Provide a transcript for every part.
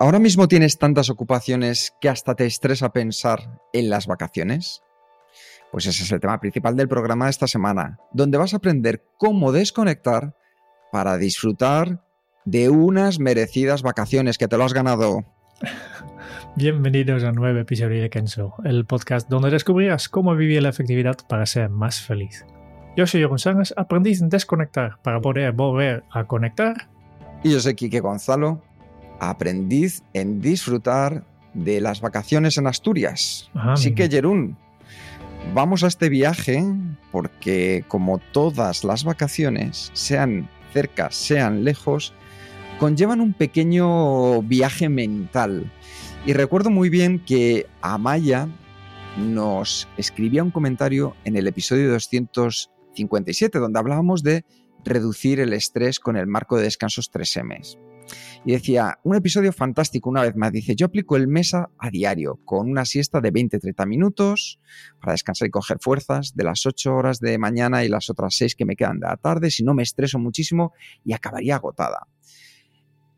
¿Ahora mismo tienes tantas ocupaciones que hasta te estresa pensar en las vacaciones? Pues ese es el tema principal del programa de esta semana, donde vas a aprender cómo desconectar para disfrutar de unas merecidas vacaciones que te lo has ganado. Bienvenidos a un nuevo episodio de Kenzo, el podcast donde descubrirás cómo vivir la efectividad para ser más feliz. Yo soy González, aprendiz en desconectar para poder volver a conectar. Y yo soy Quique Gonzalo, aprendiz en disfrutar de las vacaciones en Asturias. Ah, Así mira. que, Jerún, vamos a este viaje porque, como todas las vacaciones, sean cerca, sean lejos, conllevan un pequeño viaje mental. Y recuerdo muy bien que Amaya nos escribía un comentario en el episodio 257, donde hablábamos de reducir el estrés con el marco de descansos 3M. Y decía, un episodio fantástico una vez más. Dice, yo aplico el MESA a diario, con una siesta de 20-30 minutos para descansar y coger fuerzas de las 8 horas de mañana y las otras 6 que me quedan de la tarde, si no me estreso muchísimo y acabaría agotada.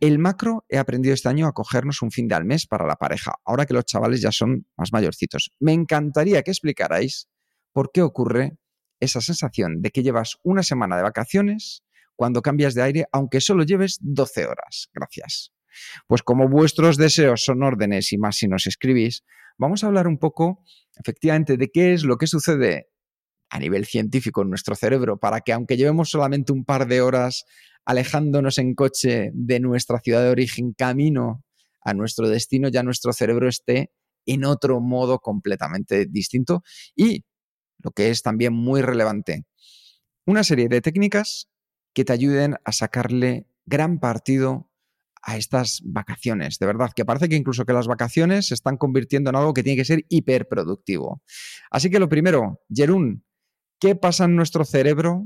El macro he aprendido este año a cogernos un fin de al mes para la pareja, ahora que los chavales ya son más mayorcitos. Me encantaría que explicarais por qué ocurre esa sensación de que llevas una semana de vacaciones cuando cambias de aire, aunque solo lleves 12 horas. Gracias. Pues como vuestros deseos son órdenes y más si nos escribís, vamos a hablar un poco efectivamente de qué es lo que sucede a nivel científico en nuestro cerebro para que aunque llevemos solamente un par de horas alejándonos en coche de nuestra ciudad de origen camino a nuestro destino, ya nuestro cerebro esté en otro modo completamente distinto y lo que es también muy relevante, una serie de técnicas que te ayuden a sacarle gran partido a estas vacaciones. De verdad, que parece que incluso que las vacaciones se están convirtiendo en algo que tiene que ser hiperproductivo. Así que lo primero, Jerún, ¿qué pasa en nuestro cerebro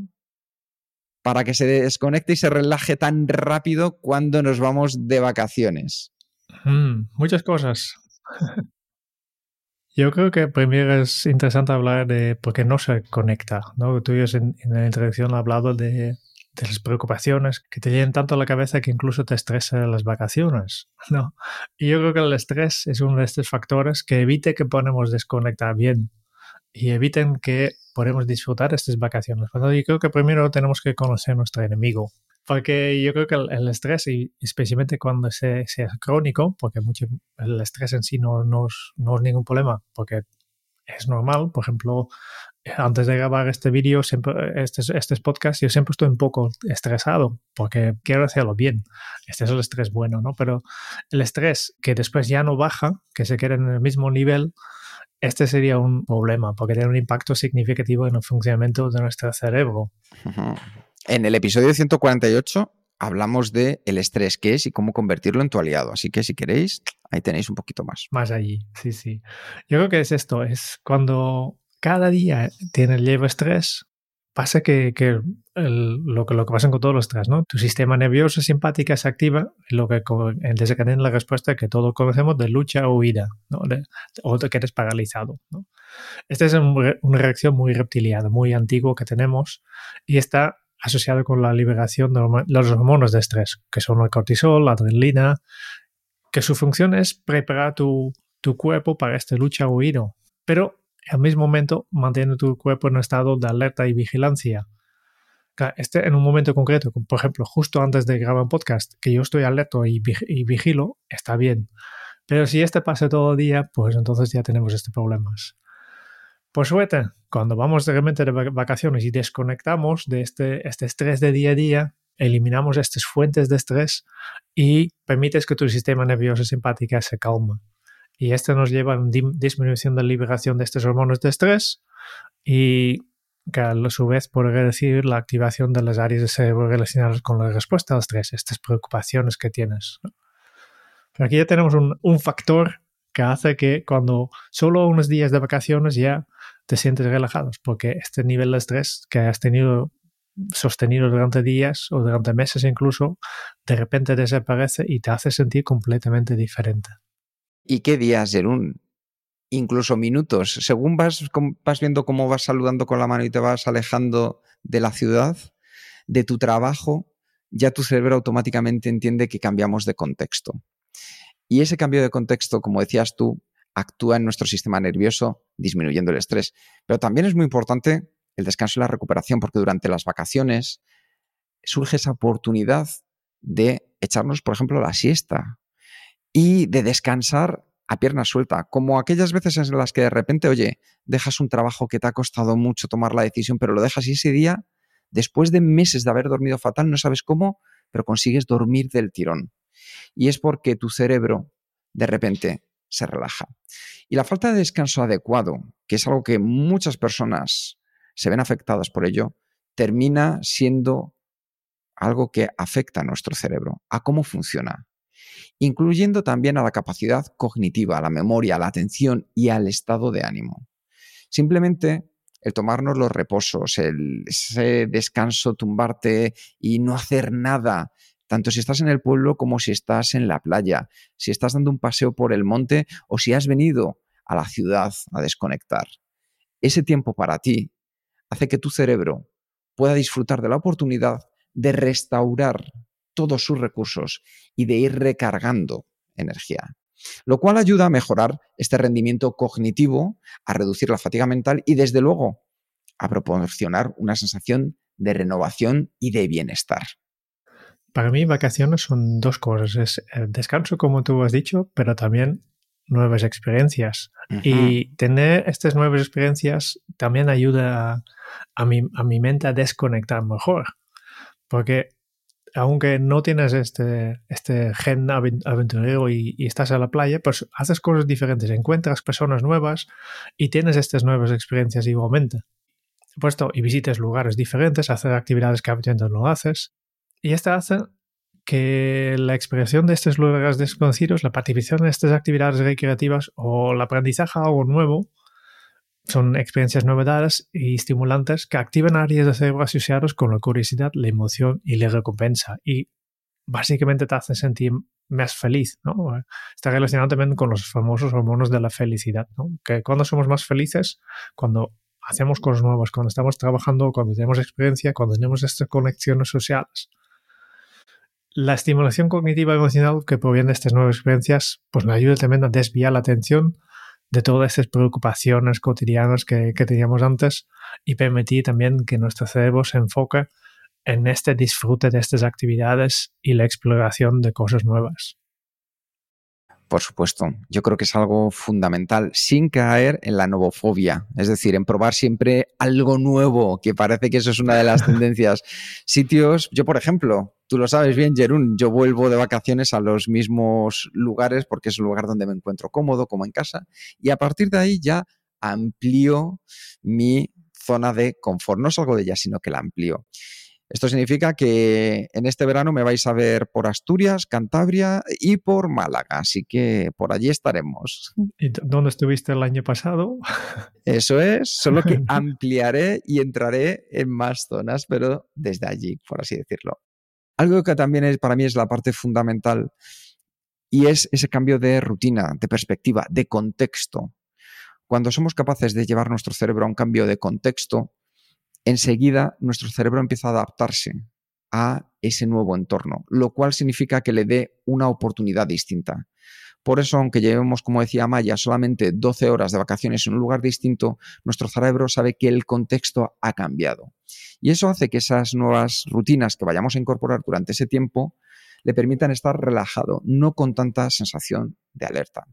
para que se desconecte y se relaje tan rápido cuando nos vamos de vacaciones? Mm, muchas cosas. Yo creo que primero es interesante hablar de por qué no se conecta. ¿no? Tú ya en, en la introducción hablado de, de las preocupaciones que te llenan tanto a la cabeza que incluso te estresa las vacaciones. ¿no? Y yo creo que el estrés es uno de estos factores que evite que podamos desconectar bien y eviten que podamos disfrutar estas vacaciones. Tanto, yo creo que primero tenemos que conocer nuestro enemigo. Porque yo creo que el, el estrés, y especialmente cuando se, sea crónico, porque mucho, el estrés en sí no, no, es, no es ningún problema, porque es normal. Por ejemplo, antes de grabar este vídeo, siempre, estos, estos podcasts, yo siempre estoy un poco estresado porque quiero hacerlo bien. Este es el estrés bueno, ¿no? Pero el estrés que después ya no baja, que se queda en el mismo nivel, este sería un problema porque tiene un impacto significativo en el funcionamiento de nuestro cerebro. En el episodio 148 hablamos de el estrés que es y cómo convertirlo en tu aliado. Así que si queréis, ahí tenéis un poquito más. Más allí, sí, sí. Yo creo que es esto, es cuando cada día tiene llevo estrés, pasa que, lo, que pasa con todos los estrés, ¿no? Tu sistema nervioso simpática se activa lo que desencadena la respuesta que todos conocemos de lucha o huida, ¿no? De, o de que eres paralizado. Esta es un, una reacción muy reptiliana, muy antigua que tenemos y está asociado con la liberación de los hormonas de estrés, que son el cortisol, la adrenalina, que su función es preparar tu, tu cuerpo para esta lucha o huida, pero al mismo momento mantiene tu cuerpo en un estado de alerta y vigilancia. Este en un momento concreto, por ejemplo, justo antes de grabar un podcast, que yo estoy alerta y, y vigilo, está bien. Pero si este pasa todo el día, pues entonces ya tenemos este problemas. Por suerte, cuando vamos realmente de vacaciones y desconectamos de este, este estrés de día a día, eliminamos estas fuentes de estrés y permites que tu sistema nervioso simpático se calma. Y esto nos lleva a una disminución de liberación de estos hormonas de estrés y que a su vez podría decir la activación de las áreas de cerebro relacionadas con la respuesta al estrés, estas preocupaciones que tienes. Pero aquí ya tenemos un, un factor que hace que cuando solo unos días de vacaciones ya te sientes relajado, porque este nivel de estrés que has tenido sostenido durante días o durante meses incluso, de repente desaparece y te hace sentir completamente diferente. ¿Y qué días, Jerún? Incluso minutos. Según vas, vas viendo cómo vas saludando con la mano y te vas alejando de la ciudad, de tu trabajo, ya tu cerebro automáticamente entiende que cambiamos de contexto. Y ese cambio de contexto, como decías tú, actúa en nuestro sistema nervioso disminuyendo el estrés. Pero también es muy importante el descanso y la recuperación, porque durante las vacaciones surge esa oportunidad de echarnos, por ejemplo, la siesta y de descansar a pierna suelta, como aquellas veces en las que de repente, oye, dejas un trabajo que te ha costado mucho tomar la decisión, pero lo dejas y ese día, después de meses de haber dormido fatal, no sabes cómo, pero consigues dormir del tirón. Y es porque tu cerebro de repente se relaja. Y la falta de descanso adecuado, que es algo que muchas personas se ven afectadas por ello, termina siendo algo que afecta a nuestro cerebro, a cómo funciona, incluyendo también a la capacidad cognitiva, a la memoria, a la atención y al estado de ánimo. Simplemente el tomarnos los reposos, el, ese descanso, tumbarte y no hacer nada, tanto si estás en el pueblo como si estás en la playa, si estás dando un paseo por el monte o si has venido a la ciudad a desconectar. Ese tiempo para ti hace que tu cerebro pueda disfrutar de la oportunidad de restaurar todos sus recursos y de ir recargando energía. Lo cual ayuda a mejorar este rendimiento cognitivo, a reducir la fatiga mental y desde luego a proporcionar una sensación de renovación y de bienestar. Para mí vacaciones son dos cosas. Es el descanso, como tú has dicho, pero también nuevas experiencias. Y tener estas nuevas experiencias también ayuda a, mi, a mi mente a desconectar mejor. Porque aunque no tienes este, este gen aventurero y, estás a la playa, pues haces cosas diferentes, encuentras personas nuevas y tienes estas nuevas experiencias igualmente. Puesto, y visites lugares diferentes, hacer actividades que habitualmente no haces. Y esto hace que la expresión de estos lugares desconocidos, la participación en estas actividades recreativas o el aprendizaje a algo nuevo son experiencias novedades y estimulantes que activan áreas de cerebro asociados con la curiosidad, la emoción y la recompensa. Y básicamente te hacen sentir más feliz, ¿no? Está relacionado también con los famosos hormonos de la felicidad, ¿no? Que cuando somos más felices, cuando hacemos cosas nuevas, cuando estamos trabajando, cuando tenemos experiencia, cuando tenemos estas conexiones sociales, la estimulación cognitiva emocional que proviene de estas nuevas experiencias, pues me ayuda también a desviar la atención de todas estas preocupaciones cotidianas que, que teníamos antes y permitir también que nuestro cerebro se enfoque en este disfrute de estas actividades y la exploración de cosas nuevas. Por supuesto, yo creo que es algo fundamental, sin caer en la novofobia, es decir, en probar siempre algo nuevo, que parece que eso es una de las tendencias. Sitios, yo por ejemplo, tú lo sabes bien, Jerún, yo vuelvo de vacaciones a los mismos lugares porque es un lugar donde me encuentro cómodo, como en casa, y a partir de ahí ya amplío mi zona de confort. No salgo de ella, sino que la amplío. Esto significa que en este verano me vais a ver por Asturias, Cantabria y por Málaga, así que por allí estaremos. ¿Y dónde estuviste el año pasado? Eso es, solo que ampliaré y entraré en más zonas, pero desde allí, por así decirlo. Algo que también es, para mí es la parte fundamental y es ese cambio de rutina, de perspectiva, de contexto. Cuando somos capaces de llevar nuestro cerebro a un cambio de contexto, enseguida nuestro cerebro empieza a adaptarse a ese nuevo entorno, lo cual significa que le dé una oportunidad distinta. Por eso, aunque llevemos, como decía Maya, solamente 12 horas de vacaciones en un lugar distinto, nuestro cerebro sabe que el contexto ha cambiado. Y eso hace que esas nuevas rutinas que vayamos a incorporar durante ese tiempo le permitan estar relajado, no con tanta sensación de alerta.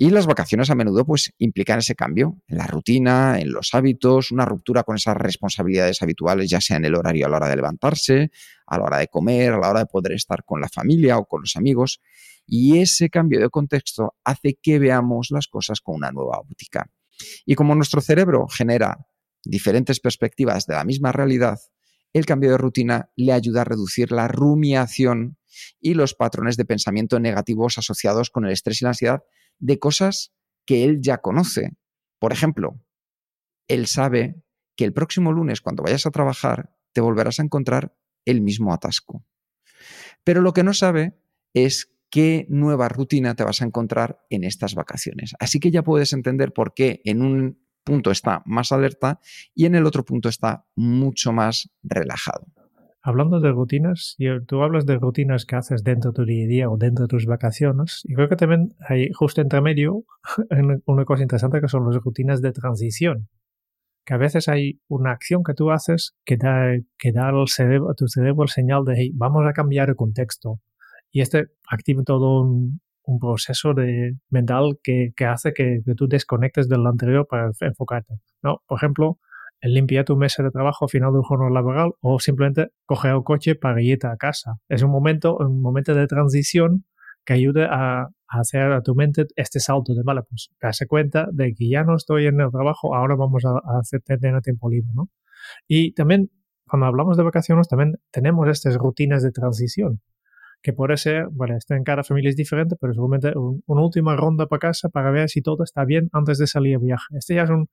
Y las vacaciones a menudo pues implican ese cambio en la rutina, en los hábitos, una ruptura con esas responsabilidades habituales, ya sea en el horario a la hora de levantarse, a la hora de comer, a la hora de poder estar con la familia o con los amigos. Y ese cambio de contexto hace que veamos las cosas con una nueva óptica. Y como nuestro cerebro genera diferentes perspectivas de la misma realidad, el cambio de rutina le ayuda a reducir la rumiación y los patrones de pensamiento negativos asociados con el estrés y la ansiedad de cosas que él ya conoce. Por ejemplo, él sabe que el próximo lunes cuando vayas a trabajar te volverás a encontrar el mismo atasco. Pero lo que no sabe es qué nueva rutina te vas a encontrar en estas vacaciones. Así que ya puedes entender por qué en un punto está más alerta y en el otro punto está mucho más relajado. Hablando de rutinas, tú hablas de rutinas que haces dentro de tu día a día o dentro de tus vacaciones, y creo que también hay justo entre medio una cosa interesante que son las rutinas de transición. Que a veces hay una acción que tú haces que da, que da al cerebro, a tu cerebro el señal de hey, vamos a cambiar el contexto. Y este activa todo un, un proceso de, mental que, que hace que, que, tú desconectes del anterior para enfocarte. ¿no? Por ejemplo, limpiar tu mesa de trabajo al final de un jornal laboral o simplemente coger el coche para irte a casa. Es un momento, un momento de transición que ayude a, a, hacer a tu mente este salto de, vale, pues darse cuenta de que ya no estoy en el trabajo, ahora vamos a, a hacer tener tiempo libre, ¿no? Y también, cuando hablamos de vacaciones, también tenemos estas rutinas de transición que puede ser, bueno, esto en cada familia es diferente, pero seguramente una última ronda para casa para ver si todo está bien antes de salir a viaje. Este ya es un,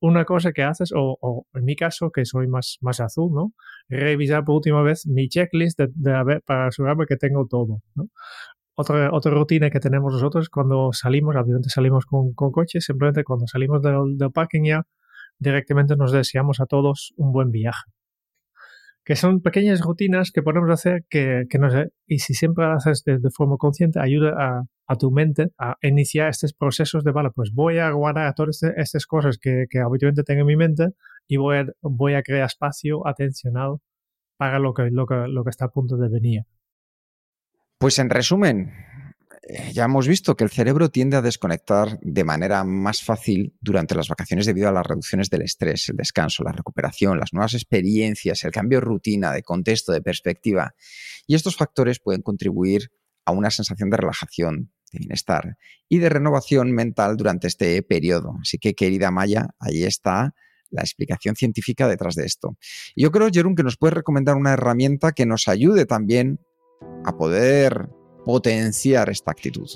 una cosa que haces, o, en mi caso, que soy más, más azul, ¿no? Revisar por última vez mi checklist de, para asegurarme que tengo todo. Otra, otra rutina que tenemos nosotros cuando salimos, obviamente salimos con, con coche, simplemente cuando salimos del, del parking ya directamente nos deseamos a todos un buen viaje que son pequeñas rutinas que podemos hacer que, que no sé, y si siempre haces de, forma consciente, ayuda a, a, tu mente a iniciar estos procesos de, vale, pues voy a guardar todas estas cosas que, que, habitualmente tengo en mi mente y voy a, voy a crear espacio atencionado para lo que, lo, que, lo que está a punto de venir. Pues en resumen, ya hemos visto que el cerebro tiende a desconectar de manera más fácil durante las vacaciones debido a las reducciones del estrés, el descanso, la recuperación, las nuevas experiencias, el cambio de rutina, de contexto, de perspectiva. Y estos factores pueden contribuir a una sensación de relajación, de bienestar y de renovación mental durante este periodo. Así que, querida Maya, ahí está la explicación científica detrás de esto. Yo creo, Jerón, que nos puedes recomendar una herramienta que nos ayude también a poder potenciar esta actitud.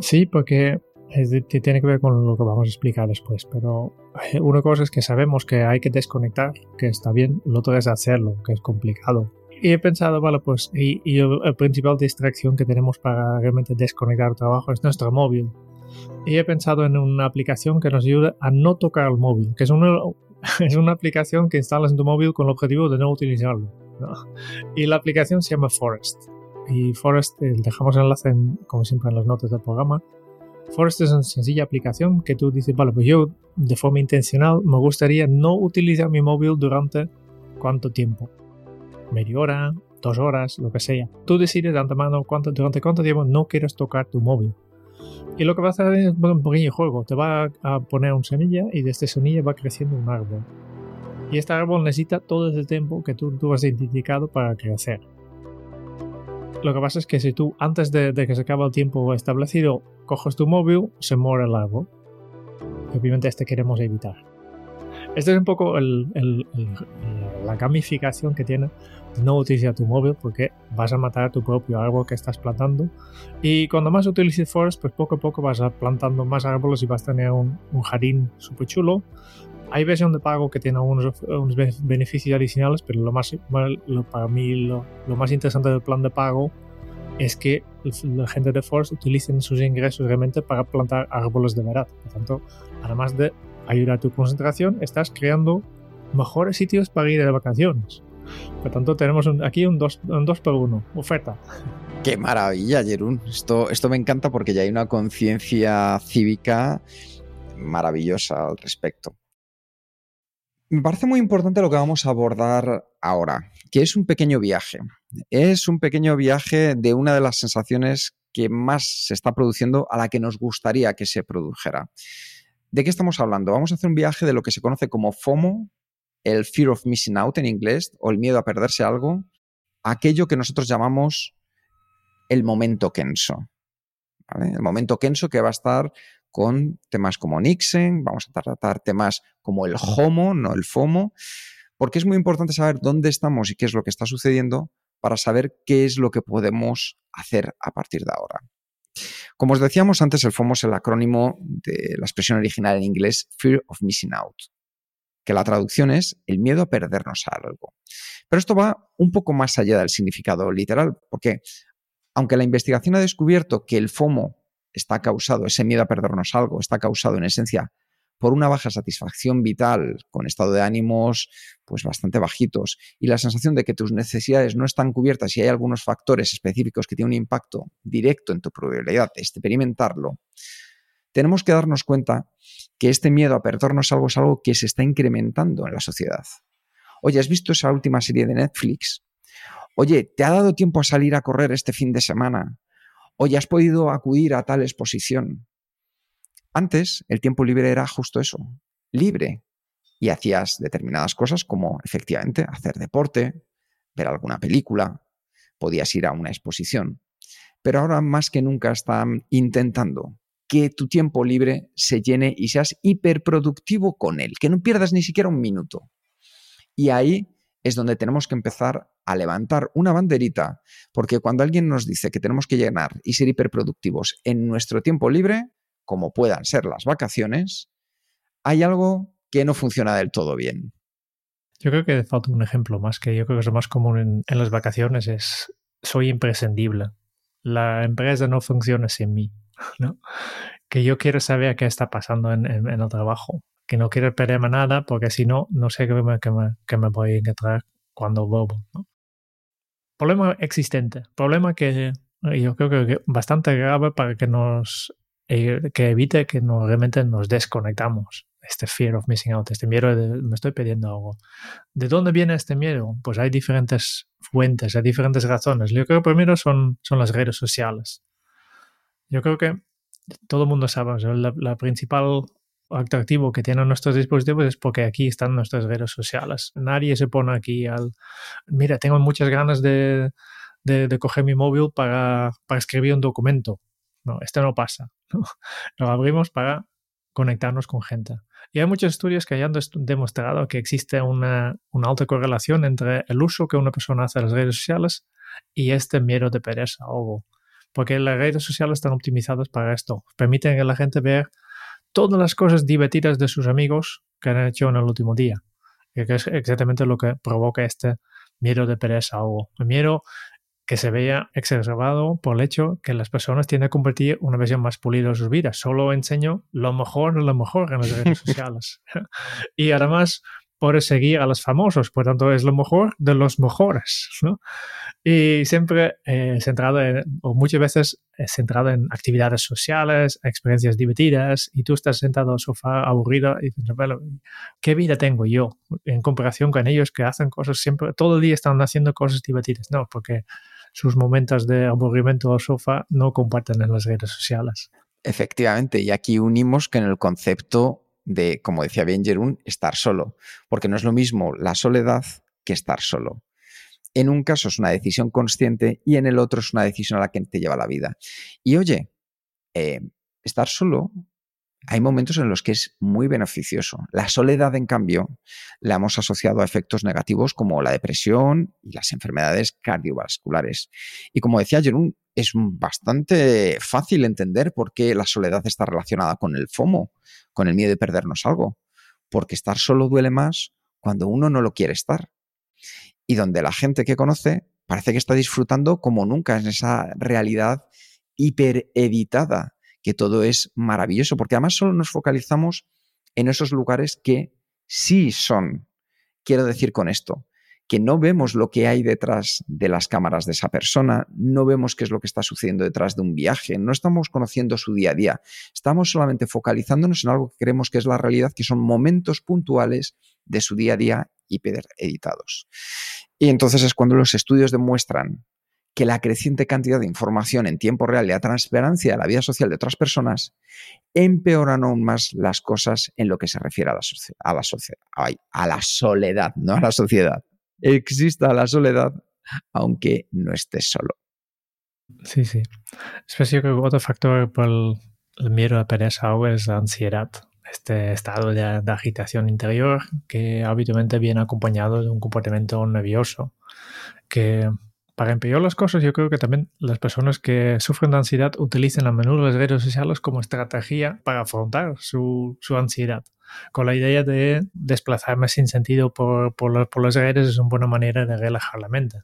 Sí, porque es, tiene que ver con lo que vamos a explicar después, pero eh, una cosa es que sabemos que hay que desconectar, que está bien, lo otro es hacerlo, que es complicado. Y he pensado, vale, pues, y, y la principal distracción que tenemos para realmente desconectar el trabajo es nuestro móvil. Y he pensado en una aplicación que nos ayude a no tocar el móvil, que es una, es una aplicación que instalas en tu móvil con el objetivo de no utilizarlo. ¿no? Y la aplicación se llama Forest y Forest, eh, dejamos el enlace en, como siempre en las notas del programa. Forest es una sencilla aplicación que tú dices, vale, pues yo de forma intencional me gustaría no utilizar mi móvil durante cuánto tiempo. Media hora, dos horas, lo que sea. Tú decides de antemano cuánto, durante cuánto tiempo no quieres tocar tu móvil. Y lo que va a hacer es un pequeño juego. Te va a poner un semilla y de esta semilla va creciendo un árbol. Y este árbol necesita todo ese tiempo que tú, tú has identificado para crecer. Lo que pasa es que si tú, antes de, de que se acabe el tiempo establecido, coges tu móvil, se muere el árbol. Obviamente este queremos evitar. Este es un poco el, el, el, la gamificación que tiene no utilizar tu móvil porque vas a matar tu propio árbol que estás plantando. Y cuando más utilices Forest, pues poco a poco vas a plantando más árboles y vas a tener un, un jardín súper chulo hay versión de pago que tiene unos, unos beneficios adicionales, pero lo más, para mí lo, lo, más interesante del plan de pago es que la gente de Force utilicen sus ingresos realmente para plantar árboles de verdad. Por tanto, además de ayudar a tu concentración, estás creando mejores sitios para ir de vacaciones. Por tanto, tenemos un, aquí un 2 un dos por 1, oferta. Qué maravilla, Jerún. Esto, esto me encanta porque ya hay una conciencia cívica maravillosa al respecto. Me parece muy importante lo que vamos a abordar ahora, que es un pequeño viaje. Es un pequeño viaje de una de las sensaciones que más se está produciendo a la que nos gustaría que se produjera. ¿De qué estamos hablando? Vamos a hacer un viaje de lo que se conoce como FOMO, el Fear of Missing Out en inglés, o el miedo a perderse algo, aquello que nosotros llamamos el momento Kenso. El momento Kenso que va a estar con temas como Nixon, vamos a tratar temas como el HOMO, no el FOMO, porque es muy importante saber dónde estamos y qué es lo que está sucediendo para saber qué es lo que podemos hacer a partir de ahora. Como os decíamos antes, el FOMO es el acrónimo de la expresión original en inglés Fear of Missing Out, que la traducción es el miedo a perdernos algo. Pero esto va un poco más allá del significado literal, porque aunque la investigación ha descubierto que el FOMO está causado, ese miedo a perdernos algo, está causado en esencia por una baja satisfacción vital, con estado de ánimos pues bastante bajitos y la sensación de que tus necesidades no están cubiertas y hay algunos factores específicos que tienen un impacto directo en tu probabilidad de experimentarlo, tenemos que darnos cuenta que este miedo a perdernos algo es algo que se está incrementando en la sociedad. Oye, ¿has visto esa última serie de Netflix? Oye, ¿te ha dado tiempo a salir a correr este fin de semana? Oye, ¿has podido acudir a tal exposición? Antes, el tiempo libre era justo eso, libre. Y hacías determinadas cosas como, efectivamente, hacer deporte, ver alguna película, podías ir a una exposición. Pero ahora más que nunca están intentando que tu tiempo libre se llene y seas hiperproductivo con él, que no pierdas ni siquiera un minuto. Y ahí es donde tenemos que empezar a levantar una banderita, porque cuando alguien nos dice que tenemos que llenar y ser hiperproductivos en nuestro tiempo libre, como puedan ser las vacaciones, hay algo que no funciona del todo bien. Yo creo que falta un ejemplo más, que yo creo que es lo más común en, las vacaciones, es soy imprescindible. La empresa no funciona sin mí, ¿no? Que yo quiero saber qué está pasando en, el trabajo, que no quiero perderme nada, porque si no, no sé qué me, me, voy a encontrar cuando vuelvo. Problema existente, problema que yo creo que bastante grave para que nos eh, que evite que nos, realmente nos desconectamos. Este fear of missing out, este miedo de me estoy pidiendo algo. ¿De dónde viene este miedo? Pues hay diferentes fuentes, hay diferentes razones. Yo creo que primero son, son las redes sociales. Yo creo que todo el mundo sabe, la, principal atractivo que tienen nuestros dispositivos es porque aquí están nuestras redes sociales. Nadie se pone aquí al, mira, tengo muchas ganas de, de, coger mi móvil para, para, escribir un documento. No, esto no pasa. Lo abrimos para conectarnos con gente. Y hay muchos estudios que hayan demostrado que existe una, alta correlación entre el uso que una persona hace de las redes sociales y este miedo de pereza o porque las redes sociales están optimizadas para esto. Permiten a la gente ver todas las cosas divertidas de sus amigos que han hecho en el último día. Que es exactamente lo que provoca este miedo de pereza o el miedo que se vea exacerbado por el hecho que las personas tienen que compartir una versión más pulida de sus vidas. Solo enseño lo mejor de lo mejor en las redes sociales. y además, por seguir a los famosos, por tanto, es lo mejor de los mejores. ¿no? Y siempre eh, centrado, en, o muchas veces eh, centrado en actividades sociales, experiencias divertidas, y tú estás sentado en el sofá aburrido y dices, bueno, ¿qué vida tengo yo en comparación con ellos que hacen cosas siempre, todo el día están haciendo cosas divertidas? No, porque sus momentos de aburrimiento al sofá no comparten en las redes sociales. Efectivamente, y aquí unimos que en el concepto de, como decía bien Jerún, estar solo, porque no es lo mismo la soledad que estar solo. En un caso es una decisión consciente y en el otro es una decisión a la que te lleva la vida. Y oye, eh, estar solo hay momentos en los que es muy beneficioso. La soledad, en cambio, la hemos asociado a efectos negativos como la depresión y las enfermedades cardiovasculares. Y como decía Jerón, es bastante fácil entender por qué la soledad está relacionada con el FOMO, con el miedo de perdernos algo. Porque estar solo duele más cuando uno no lo quiere estar. Y donde la gente que conoce parece que está disfrutando como nunca en esa realidad hipereditada que todo es maravilloso, porque además solo nos focalizamos en esos lugares que sí son. Quiero decir con esto, que no vemos lo que hay detrás de las cámaras de esa persona, no vemos qué es lo que está sucediendo detrás de un viaje, no estamos conociendo su día a día, estamos solamente focalizándonos en algo que creemos que es la realidad, que son momentos puntuales de su día a día hiper editados. Y entonces es cuando los estudios demuestran que la creciente cantidad de información en tiempo real y la transparencia de la vida social de otras personas empeoran aún más las cosas en lo que se refiere a la, a la, a la soledad, no a la sociedad. Exista la soledad, aunque no estés solo. Sí, sí. Es que otro factor por el miedo a perder algo es la ansiedad, este estado de, agitación interior que habitualmente viene acompañado de un comportamiento nervioso. Que para empeorar las cosas, yo creo que también las personas que sufren de ansiedad utilizan a menudo las redes sociales como estrategia para afrontar su, ansiedad. Con la idea de desplazarme sin sentido por, por, por las redes es una buena manera de relajar la mente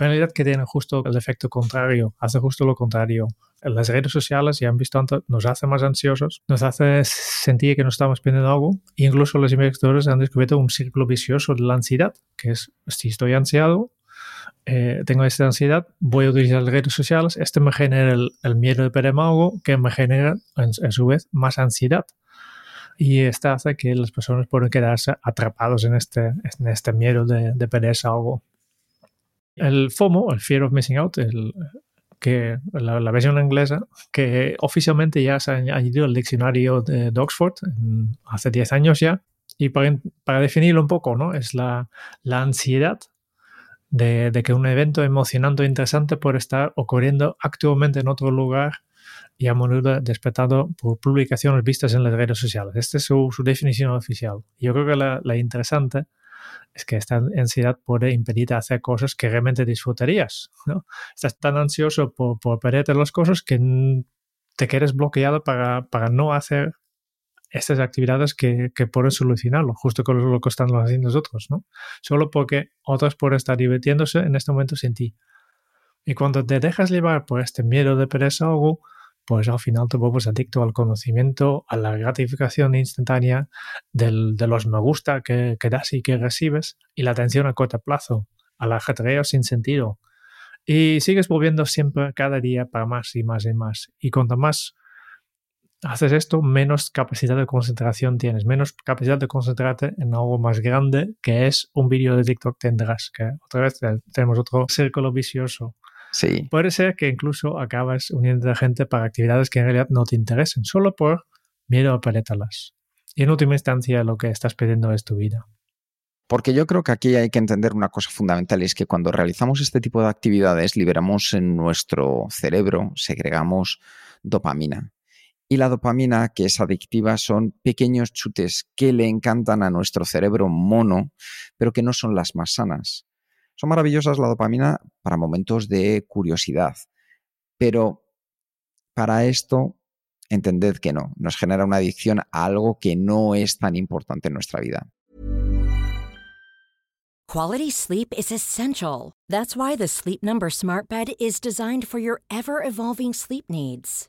realidad que tiene justo el efecto contrario, hace justo lo contrario. Las redes sociales, ya han visto antes, nos hace más ansiosos, nos hace sentir que no estamos perdiendo algo. E incluso los investigadores han descubierto un círculo vicioso de la ansiedad, que es si estoy ansiado, eh, tengo esta ansiedad, voy a utilizar las redes sociales, este me genera el, miedo de perder algo, que me genera a su vez más ansiedad. Y esto hace que las personas puedan quedarse atrapados en este, en este miedo de, de perderse algo. El FOMO, el Fear of Missing Out, el, que la, versión inglesa, que oficialmente ya se ha añadido al diccionario de, Oxford hace 10 años ya. Y para, para, definirlo un poco, ¿no? Es la, la ansiedad de, que un evento emocionante o interesante puede estar ocurriendo actualmente en otro lugar y a menudo despertado por publicaciones vistas en las redes sociales. Esta es su, su definición oficial. Yo creo que la, la interesante es que esta ansiedad puede impedirte hacer cosas que realmente disfrutarías. ¿no? Estás tan ansioso por, por perderte las cosas que te quedes bloqueado para, para no hacer estas actividades que, que pueden solucionarlo, justo con lo que están haciendo nosotros, ¿no? Solo porque otros pueden estar divirtiéndose en este momento sin ti. Y cuando te dejas llevar por este miedo de perder algo, pues al final te vuelves adicto al conocimiento, a la gratificación instantánea del, de los me gusta que, que, das y que recibes y la atención a corto plazo, al ajetreo sin sentido. Y sigues volviendo siempre cada día para más y más y más. Y cuanto más haces esto, menos capacidad de concentración tienes, menos capacidad de concentrarte en algo más grande que es un vídeo de TikTok tendrás, que otra vez tenemos otro círculo vicioso. Sí. Puede ser que incluso acabas uniendo a gente para actividades que en realidad no te interesen, solo por miedo a perderlas. Y en última instancia lo que estás pidiendo es tu vida. Porque yo creo que aquí hay que entender una cosa fundamental, es que cuando realizamos este tipo de actividades liberamos en nuestro cerebro, segregamos dopamina. Y la dopamina, que es adictiva, son pequeños chutes que le encantan a nuestro cerebro mono, pero que no son las más sanas. Son maravillosas la dopamina para momentos de curiosidad, pero para esto entended que no, nos genera una adicción a algo que no es tan importante en nuestra vida. Quality sleep is essential. That's why the Sleep Number Smart Bed is designed for your ever evolving sleep needs.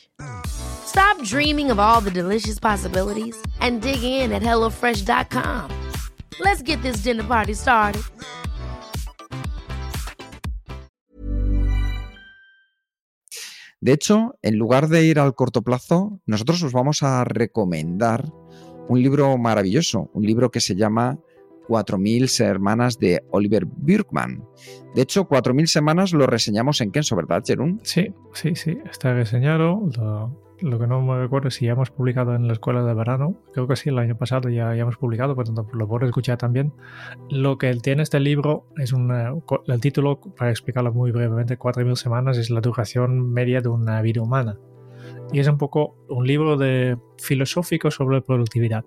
Stop dreaming of all the delicious possibilities and dig in at HelloFresh.com. Let's get this dinner party started. De hecho, en lugar de ir al corto plazo, nosotros os vamos a recomendar un libro maravilloso, un libro que se llama 4.000 semanas de Oliver Burkman. De hecho, 4.000 semanas lo reseñamos en Kenso, ¿verdad, Jerún? Sí, sí, sí, está reseñado. Lo, que no me recuerdo es si ya hemos publicado en la escuela de verano. Creo que sí, el año pasado ya, ya hemos publicado, por tanto lo puedo escuchar también. Lo que tiene este libro es un. El título, para explicarlo muy brevemente, 4.000 semanas es la duración media de una vida humana. Y es un poco un libro de filosófico sobre productividad,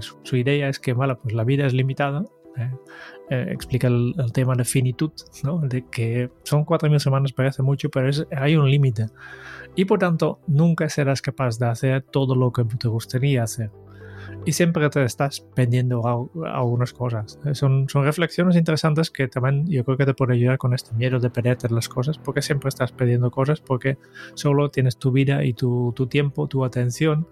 su, idea es que pues la vida es limitada. ¿eh? Eh, explica el, tema de finitud, ¿no? de que son 4.000 semanas, parece mucho, pero hay un límite y por tanto nunca serás capaz de hacer todo lo que te gustaría hacer. Y siempre te estás pendiendo a, algunas cosas. Son, son reflexiones interesantes que también yo creo que te pueden ayudar con este miedo de perder las cosas, porque siempre estás pidiendo cosas, porque solo tienes tu vida y tu, tu tiempo, tu atención,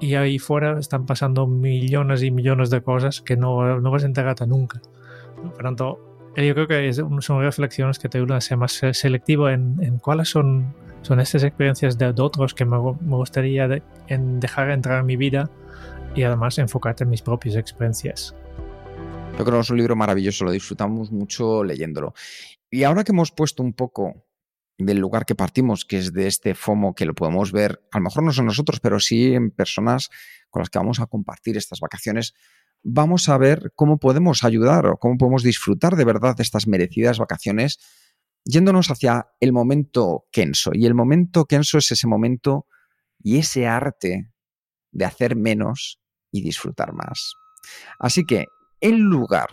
y ahí fuera están pasando millones y millones de cosas que no, no vas a enterarte nunca. Por tanto, yo creo que son reflexiones que te ayudan a ser más selectivo en, en cuáles son, son estas experiencias de, otros que me, me gustaría en dejar entrar en mi vida y además enfocarte en mis propias experiencias. Yo creo que es un libro maravilloso, lo disfrutamos mucho leyéndolo. Y ahora que hemos puesto un poco del lugar que partimos, que es de este FOMO, que lo podemos ver, a lo mejor no son nosotros, pero sí en personas con las que vamos a compartir estas vacaciones, vamos a ver cómo podemos ayudar o cómo podemos disfrutar de verdad de estas merecidas vacaciones, yéndonos hacia el momento Kenso. Y el momento Kenso es ese momento y ese arte de hacer menos y disfrutar más. Así que, en lugar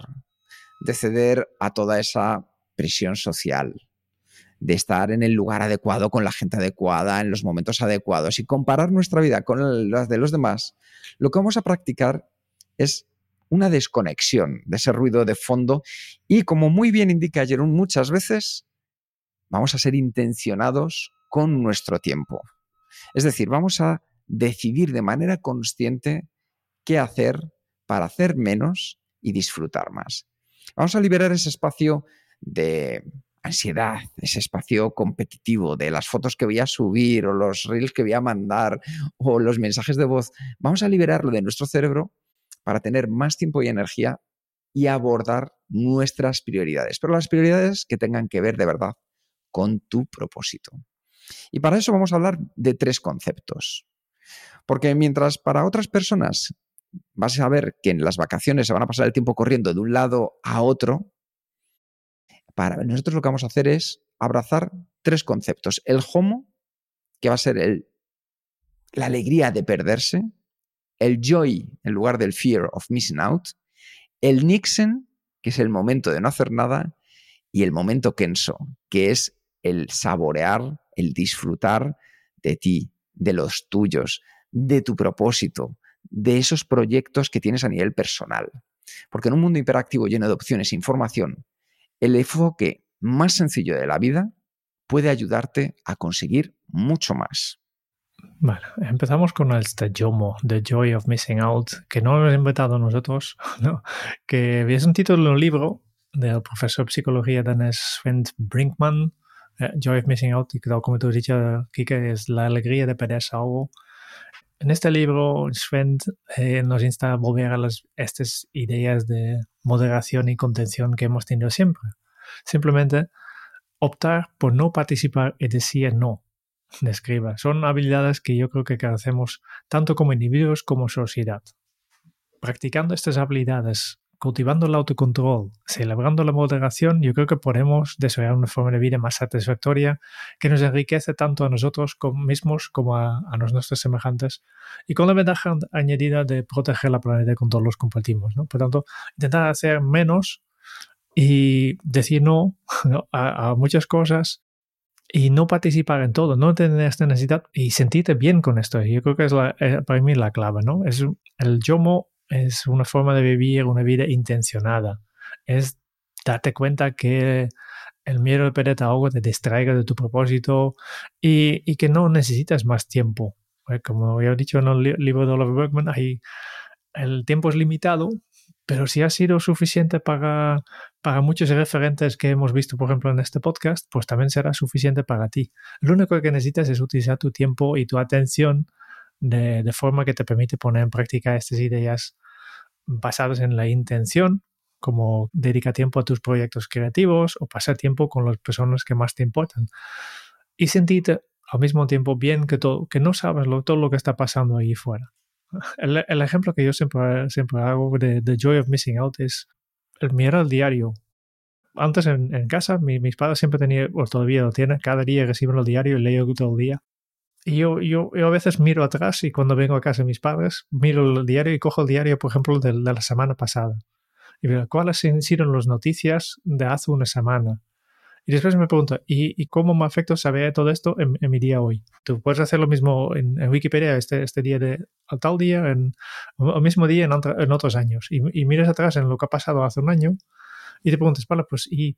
de ceder a toda esa presión social, de estar en el lugar adecuado, con la gente adecuada, en los momentos adecuados y comparar nuestra vida con las de los demás, lo que vamos a practicar es una desconexión de ese ruido de fondo y, como muy bien indica Jerón, muchas veces vamos a ser intencionados con nuestro tiempo. Es decir, vamos a decidir de manera consciente qué hacer para hacer menos y disfrutar más. Vamos a liberar ese espacio de ansiedad, ese espacio competitivo de las fotos que voy a subir o los reels que voy a mandar o los mensajes de voz. Vamos a liberarlo de nuestro cerebro para tener más tiempo y energía y abordar nuestras prioridades, pero las prioridades que tengan que ver de verdad con tu propósito. Y para eso vamos a hablar de tres conceptos. Porque mientras para otras personas vas a ver que en las vacaciones se van a pasar el tiempo corriendo de un lado a otro, para nosotros lo que vamos a hacer es abrazar tres conceptos. El homo, que va a ser la alegría de perderse, el joy en lugar del fear of missing out, el Nixon, que es el momento de no hacer nada, y el momento Kenso, que es el saborear, el disfrutar de ti, de los tuyos, de tu propósito, de esos proyectos que tienes a nivel personal. Porque en un mundo hiperactivo lleno de opciones e información, el enfoque más sencillo de la vida puede ayudarte a conseguir mucho más. Vale, empezamos con este YOMO, The Joy of Missing Out, que no hemos inventado nosotros, ¿no? que es un título de un libro del profesor de psicología danés Sven Brinkman, eh, Joy of Missing Out, y como tú has dicho, Kike, es la alegría de perderse algo. En este libro, Sven eh, nos insta a volver a las, estas ideas de moderación y contención que hemos tenido siempre. Simplemente optar por no participar y decir no describa. Son habilidades que yo creo que carecemos tanto como individuos como sociedad. Practicando estas habilidades, cultivando el autocontrol, celebrando la moderación, yo creo que podemos desarrollar una forma de vida más satisfactoria que nos enriquece tanto a nosotros mismos como a, nuestros semejantes y con la ventaja añadida de proteger la planeta con todos los compartimos. ¿no? Por tanto, intentar hacer menos y decir no, a muchas cosas y no participar en todo, no tener esta necesidad y sentirte bien con esto. Yo creo que es eh, para mí la clave, ¿no? Es, el YOMO es una forma de vivir una vida intencionada. Es darte cuenta que el miedo de perder algo te distraiga de tu propósito y, y, que no necesitas más tiempo. Eh, como ya he dicho en el libro de Oliver Bergman, hay, el tiempo es limitado, pero si ha sido suficiente para, para muchos referentes que hemos visto, por ejemplo, en este podcast, pues también será suficiente para ti. Lo único que necesitas es utilizar tu tiempo y tu atención de, de forma que te permite poner en práctica estas ideas basadas en la intención, como dedica tiempo a tus proyectos creativos o pasar tiempo con las personas que más te importan. Y sentirte al mismo tiempo bien que, todo, que no sabes lo, todo lo que está pasando ahí fuera. El, el, ejemplo que yo siempre, siempre hago de The Joy of Missing Out es el mirar al diario. Antes en, en casa, mi, mis padres siempre tenían, o todavía lo tienen, cada día reciben el diario y leo todo el día. Y yo, yo, yo, a veces miro atrás y cuando vengo a casa de mis padres, miro el diario y cojo el diario, por ejemplo, de, la semana pasada. Y veo cuáles han sido las noticias de hace una semana. Y después me pregunto, ¿y, y cómo me afecta saber todo esto en, mi día hoy? Tú puedes hacer lo mismo en, Wikipedia, este, este día de al tal día, en, el mismo día en, en otros años. Y, y, miras atrás en lo que ha pasado hace un año y te preguntas, vale, pues, ¿y,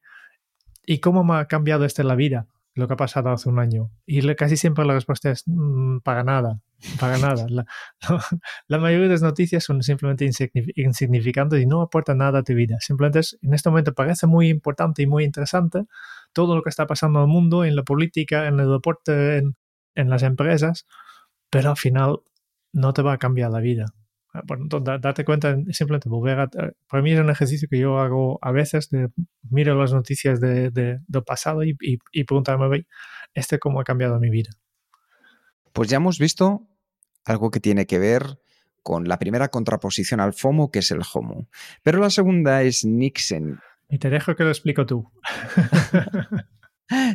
¿y cómo me ha cambiado esto en la vida? Lo que ha pasado hace un año. Y casi siempre la respuesta es, mm, para nada, para nada. La, la, mayoría de las noticias son simplemente insignificantes y no aportan nada a tu vida. Simplemente es, en este momento parece muy importante y muy interesante todo lo que está pasando en el mundo, en la política, en el deporte, en, en las empresas, pero al final no te va a cambiar la vida. Ah, bueno, entonces, date cuenta, simplemente volver a... Para mí es un ejercicio que yo hago a veces, de miro las noticias de, de, del pasado y, y, y preguntarme, ¿este cómo ha cambiado mi vida? Pues ya hemos visto algo que tiene que ver con la primera contraposición al FOMO, que es el HOMO. Pero la segunda es Nixon. Y te dejo que lo explico tú.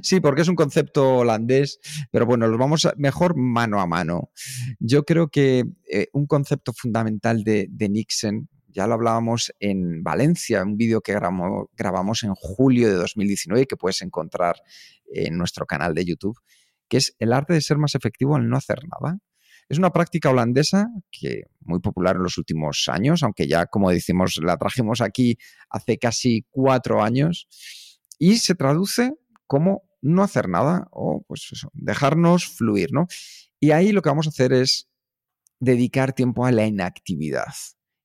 Sí, porque es un concepto holandés, pero bueno, los vamos mejor mano a mano. Yo creo que eh, un concepto fundamental de, de, Nixon, ya lo hablábamos en Valencia, un vídeo que grabamos, grabamos en julio de 2019 que puedes encontrar en nuestro canal de YouTube, que es el arte de ser más efectivo al no hacer nada. Es una práctica holandesa que muy popular en los últimos años, aunque ya, como decimos, la trajimos aquí hace casi cuatro años, y se traduce como no hacer nada o pues dejarnos fluir, ¿no? Y ahí lo que vamos a hacer es dedicar tiempo a la inactividad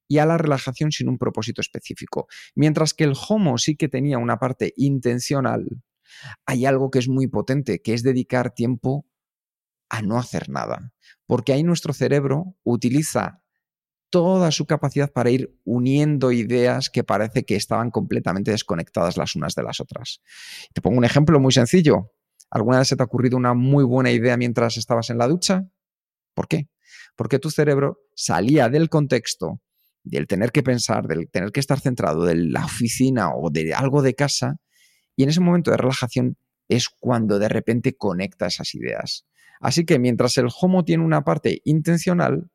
y a la relajación sin un propósito específico. Mientras que el Homo sí que tenía una parte intencional, hay algo que es muy potente, que es dedicar tiempo a no hacer nada. Porque ahí nuestro cerebro utiliza toda su capacidad para ir uniendo ideas que parece que estaban completamente desconectadas las unas de las otras. Te pongo un ejemplo muy sencillo. ¿Alguna vez se te ha ocurrido una muy buena idea mientras estabas en la ducha? ¿Por qué? Porque tu cerebro salía del contexto del tener que pensar, del tener que estar centrado, de la oficina o de algo de casa, y en ese momento de relajación es cuando de repente conecta esas ideas. Así que mientras el Homo tiene una parte intencional,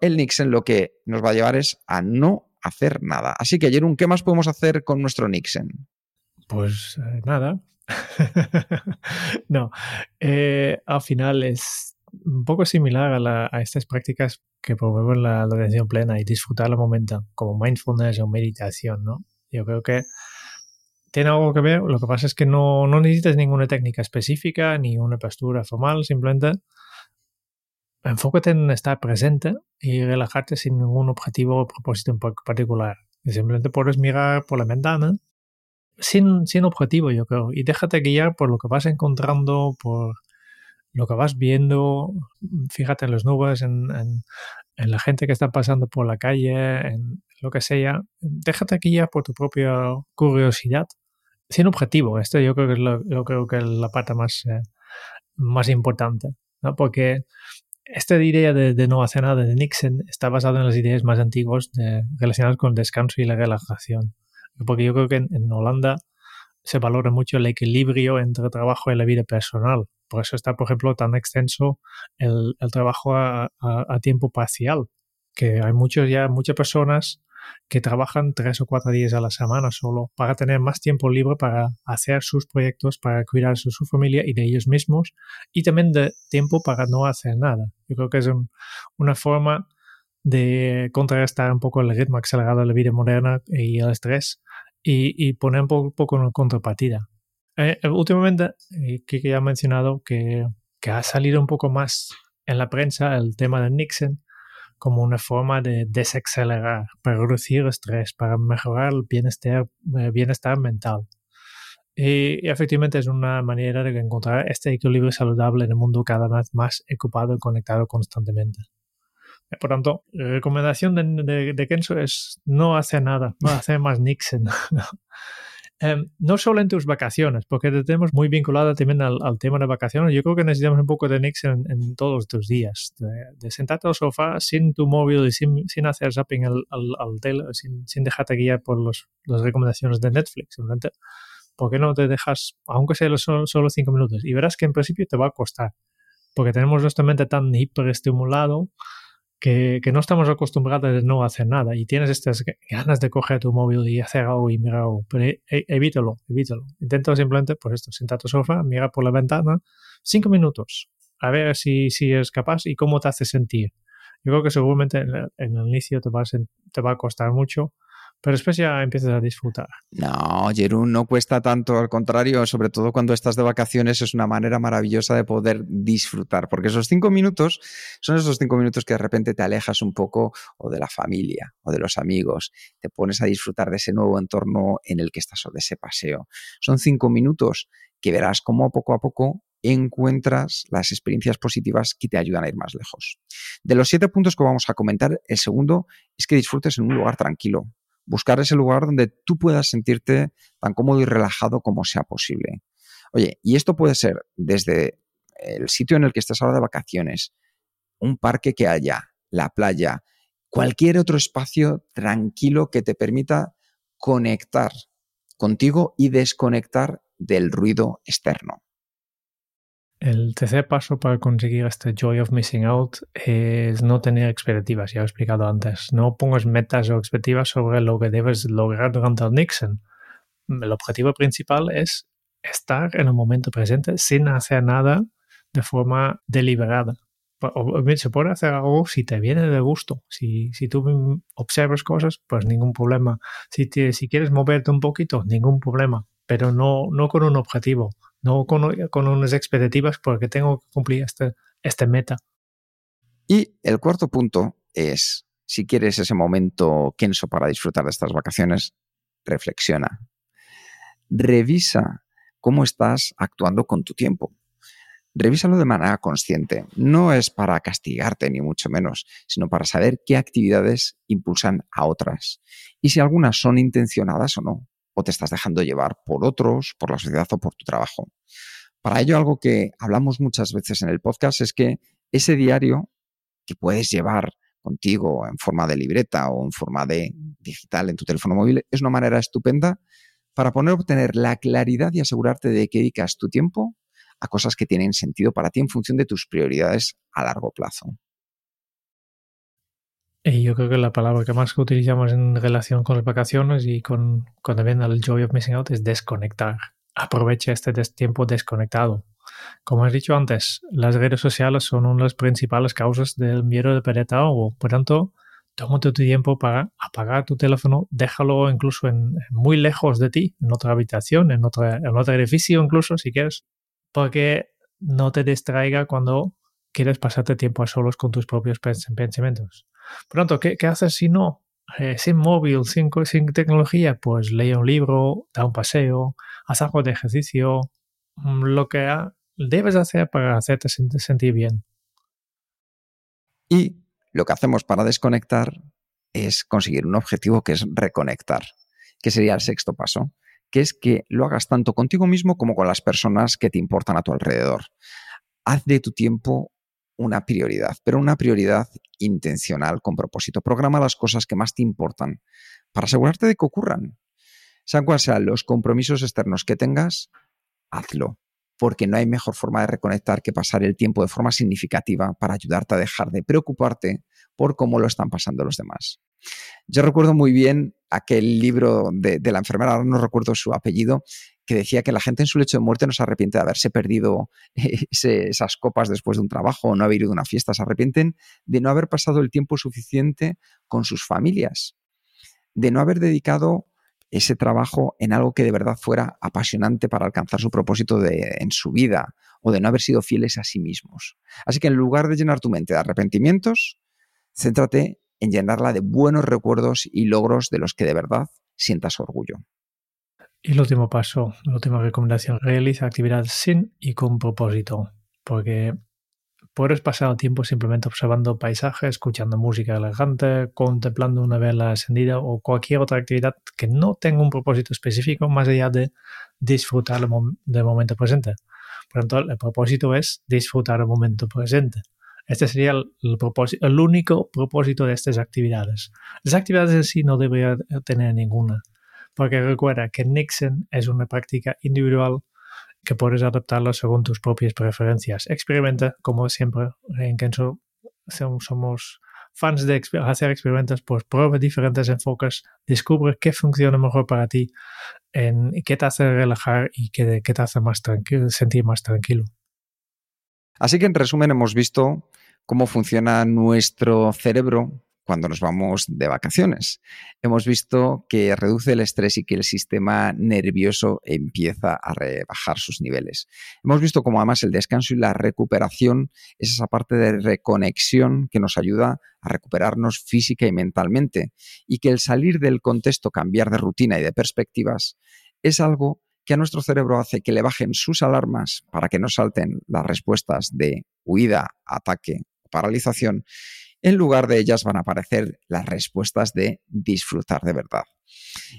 el Nixon lo que nos va a llevar es a no hacer nada. Así que, Jerón, ¿qué más podemos hacer con nuestro Nixon? Pues eh, nada. no, eh, al final es un poco similar a, estas prácticas que promueven la, la, atención plena y disfrutar el momento, como mindfulness o meditación, ¿no? Yo creo que tiene algo que ver, lo que pasa es que no, no necesitas ninguna técnica específica ni una postura formal, simplemente enfócate en estar presente y relajarte sin ningún objetivo o propósito en particular. Simplemente puedes mirar por la ventana sin, sin objetivo, yo creo. Y déjate guiar por lo que vas encontrando, por lo que vas viendo. Fíjate en las nubes, en, en, la gente que está pasando por la calle, en lo que sea. Déjate guiar por tu propia curiosidad. Sin objetivo. Esto yo creo que es, lo, creo que es la parte más, eh, más importante. ¿no? Porque esta idea de, de, no de Nixon está basada en las ideas más antiguas relacionadas con el descanso y la relajación. Porque yo creo que en, Holanda se valora mucho el equilibrio entre trabajo y la vida personal. Por eso está, por ejemplo, tan extenso el, trabajo a, a, a, tiempo parcial, que hay muchos ya, muchas personas que trabajan tres o cuatro días a la semana solo para tener más tiempo libre para hacer sus proyectos, para cuidar de su familia y de ellos mismos y también de tiempo para no hacer nada. Yo creo que es un, una forma de contrarrestar un poco el ritmo acelerado de la vida moderna y el estrés y, y poner un poco, poco en contrapartida. Eh, últimamente, eh, que ya he mencionado que ha salido un poco más en la prensa el tema de Nixon, como una forma de desacelerar, para reducir el estrés, para mejorar el bienestar, eh, bienestar mental. Y, efectivamente es una manera de encontrar este equilibrio saludable en el mundo cada vez más ocupado y conectado constantemente. Por tanto, la recomendación de, de, de Kenzo es no hacer nada, no hacer más Nixon. Um, no solo en tus vacaciones, porque te tenemos muy vinculado también al, al, tema de vacaciones. Yo creo que necesitamos un poco de Nix en, en todos tus días, de, de, sentarte al sofá sin tu móvil y sin, sin hacer zapping al, al, al tele, sin, sin, dejarte guiar por los, las recomendaciones de Netflix. Simplemente, ¿por qué no te dejas, aunque sea solo, solo cinco minutos? Y verás que en principio te va a costar, porque tenemos nuestra mente tan hiperestimulado que, no estamos acostumbrados a no hacer nada y tienes estas ganas de coger tu móvil y hacer algo y mirar algo, pero e, e, evítalo, evítalo. Intenta simplemente, por esto, sentar tu sofá, mira por la ventana, cinco minutos, a ver si, si es capaz y cómo te hace sentir. Yo creo que seguramente en el, inicio te, te va a costar mucho, pero después ya empiezas a disfrutar. No, Jerún, no cuesta tanto, al contrario, sobre todo cuando estás de vacaciones, es una manera maravillosa de poder disfrutar, porque esos cinco minutos son esos cinco minutos que de repente te alejas un poco o de la familia o de los amigos, te pones a disfrutar de ese nuevo entorno en el que estás o de ese paseo. Son cinco minutos que verás cómo poco a poco encuentras las experiencias positivas que te ayudan a ir más lejos. De los siete puntos que vamos a comentar, el segundo es que disfrutes en un lugar tranquilo, buscar ese lugar donde tú puedas sentirte tan cómodo y relajado como sea posible. Oye, y esto puede ser desde el sitio en el que estés ahora de vacaciones, un parque que haya, la playa, cualquier otro espacio tranquilo que te permita conectar contigo y desconectar del ruido externo. El tercer paso para conseguir este joy of missing out es no tener expectativas, ya he explicado antes. No pongas metas o expectativas sobre lo que debes lograr durante el Nixon. El objetivo principal es estar en el momento presente sin hacer nada de forma deliberada. Se puede hacer algo si te viene de gusto. Si, si tú observas cosas, pues ningún problema. Si, si quieres moverte un poquito, ningún problema. Pero no, no con un objetivo no con, unas expectativas porque tengo que cumplir este, este meta. Y el cuarto punto es, si quieres ese momento kenso para disfrutar de estas vacaciones, reflexiona. Revisa cómo estás actuando con tu tiempo. Revísalo de manera consciente. No es para castigarte, ni mucho menos, sino para saber qué actividades impulsan a otras y si algunas son intencionadas o no o te estás dejando llevar por otros, por la sociedad o por tu trabajo. Para ello, algo que hablamos muchas veces en el podcast es que ese diario que puedes llevar contigo en forma de libreta o en forma de digital en tu teléfono móvil es una manera estupenda para poder obtener la claridad y asegurarte de que dedicas tu tiempo a cosas que tienen sentido para ti en función de tus prioridades a largo plazo. Y yo creo que la palabra que más utilizamos en relación con las vacaciones y con cuando viene el joy of missing out es desconectar. Aprovecha este tiempo desconectado. Como he dicho antes, las redes sociales son una de las principales causas del miedo de perder algo. Por tanto, tómate tu tiempo para apagar tu teléfono, déjalo incluso en, muy lejos de ti, en otra habitación, en, otra, en otro edificio incluso, si quieres, porque no te distraiga cuando quieres pasarte tiempo a solos con tus propios pensamientos. Pronto, ¿qué, haces si no? Eh, sin móvil, sin, tecnología, pues lee un libro, da un paseo, haz algo de ejercicio, mm, lo que debes hacer para hacerte sentir bien. Y lo que hacemos para desconectar es conseguir un objetivo que es reconectar, que sería el sexto paso, que es que lo hagas tanto contigo mismo como con las personas que te importan a tu alrededor. Haz de tu tiempo una prioridad, pero una prioridad intencional, con propósito. Programa las cosas que más te importan para asegurarte de que ocurran. Sean cuales sean los compromisos externos que tengas, hazlo, porque no hay mejor forma de reconectar que pasar el tiempo de forma significativa para ayudarte a dejar de preocuparte por cómo lo están pasando los demás. Yo recuerdo muy bien aquel libro de, de la enfermera, ahora no recuerdo su apellido, que decía que la gente en su lecho de muerte no se arrepiente de haberse perdido esas copas después de un trabajo o no haber ido a una fiesta, se arrepienten de no haber pasado el tiempo suficiente con sus familias, de no haber dedicado ese trabajo en algo que de verdad fuera apasionante para alcanzar su propósito de, en su vida o de no haber sido fieles a sí mismos. Así que en lugar de llenar tu mente de arrepentimientos, céntrate en llenarla de buenos recuerdos y logros de los que de verdad sientas orgullo. Y el último paso, la última recomendación, realiza actividades sin y con propósito, porque puedes pasar tiempo simplemente observando paisajes, escuchando música elegante, contemplando una vela encendida o cualquier otra actividad que no tenga un propósito específico más allá de disfrutar del momento presente. Por tanto, el propósito es disfrutar el momento presente. Este sería el, el único propósito de estas actividades. Las actividades en sí no deberían tener ninguna porque recuerda que Nixon es una práctica individual que puedes adaptarlo según tus propias preferencias. Experimenta, como siempre en Kenzo somos fans de hacer experimentos, pues prueba diferentes enfoques, descubre qué funciona mejor para ti, en, qué te hace relajar y qué, qué te hace más tranquilo, sentir más tranquilo. Así que en resumen hemos visto cómo funciona nuestro cerebro cuando nos vamos de vacaciones. Hemos visto que reduce el estrés y que el sistema nervioso empieza a rebajar sus niveles. Hemos visto cómo además el descanso y la recuperación es esa parte de reconexión que nos ayuda a recuperarnos física y mentalmente y que el salir del contexto, cambiar de rutina y de perspectivas es algo que a nuestro cerebro hace que le bajen sus alarmas para que no salten las respuestas de huida, ataque o paralización en lugar de ellas van a aparecer las respuestas de disfrutar de verdad.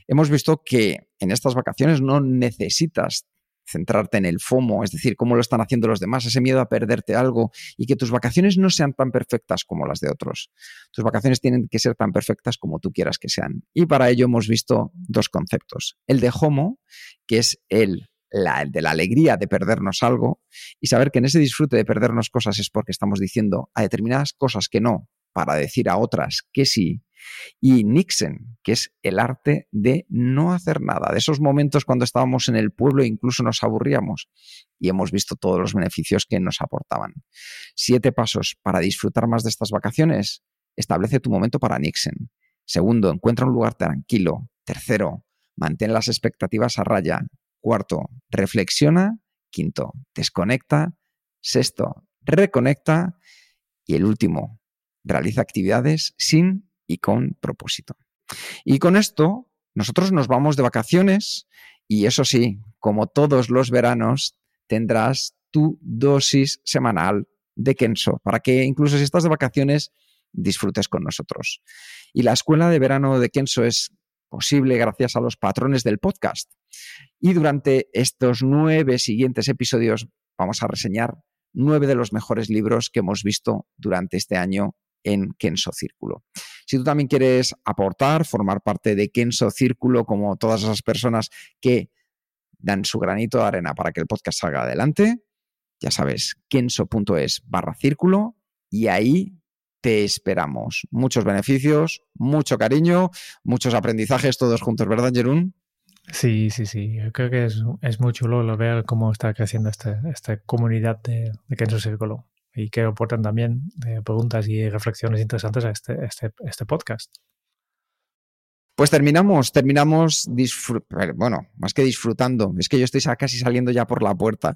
Hemos visto que en estas vacaciones no necesitas centrarte en el FOMO, es decir, cómo lo están haciendo los demás, ese miedo a perderte algo y que tus vacaciones no sean tan perfectas como las de otros. Tus vacaciones tienen que ser tan perfectas como tú quieras que sean. Y para ello hemos visto dos conceptos. El de HOMO, que es el la, de la alegría de perdernos algo y saber que en ese disfrute de perdernos cosas es porque estamos diciendo a determinadas cosas que no, para decir a otras que sí. Y Nixon, que es el arte de no hacer nada, de esos momentos cuando estábamos en el pueblo e incluso nos aburríamos y hemos visto todos los beneficios que nos aportaban. Siete pasos para disfrutar más de estas vacaciones. Establece tu momento para Nixon. Segundo, encuentra un lugar tranquilo. Tercero, mantén las expectativas a raya. Cuarto, reflexiona. Quinto, desconecta. Sexto, reconecta. Y el último, realiza actividades sin y con propósito. Y con esto, nosotros nos vamos de vacaciones y eso sí, como todos los veranos, tendrás tu dosis semanal de Kenso, para que incluso si estás de vacaciones, disfrutes con nosotros. Y la escuela de verano de Kenso es posible gracias a los patrones del podcast. Y durante estos nueve siguientes episodios vamos a reseñar nueve de los mejores libros que hemos visto durante este año en Kenso Círculo. Si tú también quieres aportar, formar parte de Kenso Círculo, como todas esas personas que dan su granito de arena para que el podcast salga adelante, ya sabes, kenso.es barra círculo y ahí te esperamos. Muchos beneficios, mucho cariño, muchos aprendizajes todos juntos, ¿verdad, Jerún? Sí, sí, sí. Yo creo que es, es muy chulo lo ver cómo está creciendo este, esta comunidad de, de Kenso Círculo y que aportan también eh, preguntas y reflexiones interesantes a este, este, este podcast. Pues terminamos, terminamos, bueno, más que disfrutando, es que yo estoy casi saliendo ya por la puerta.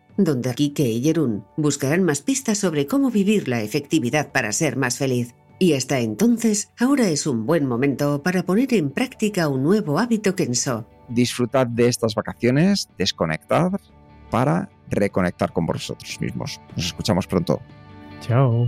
donde Kike y Jerún buscarán más pistas sobre cómo vivir la efectividad para ser más feliz. Y hasta entonces, ahora es un buen momento para poner en práctica un nuevo hábito Kenso. Disfrutad de estas vacaciones, desconectad para reconectar con vosotros mismos. Nos escuchamos pronto. Ciao.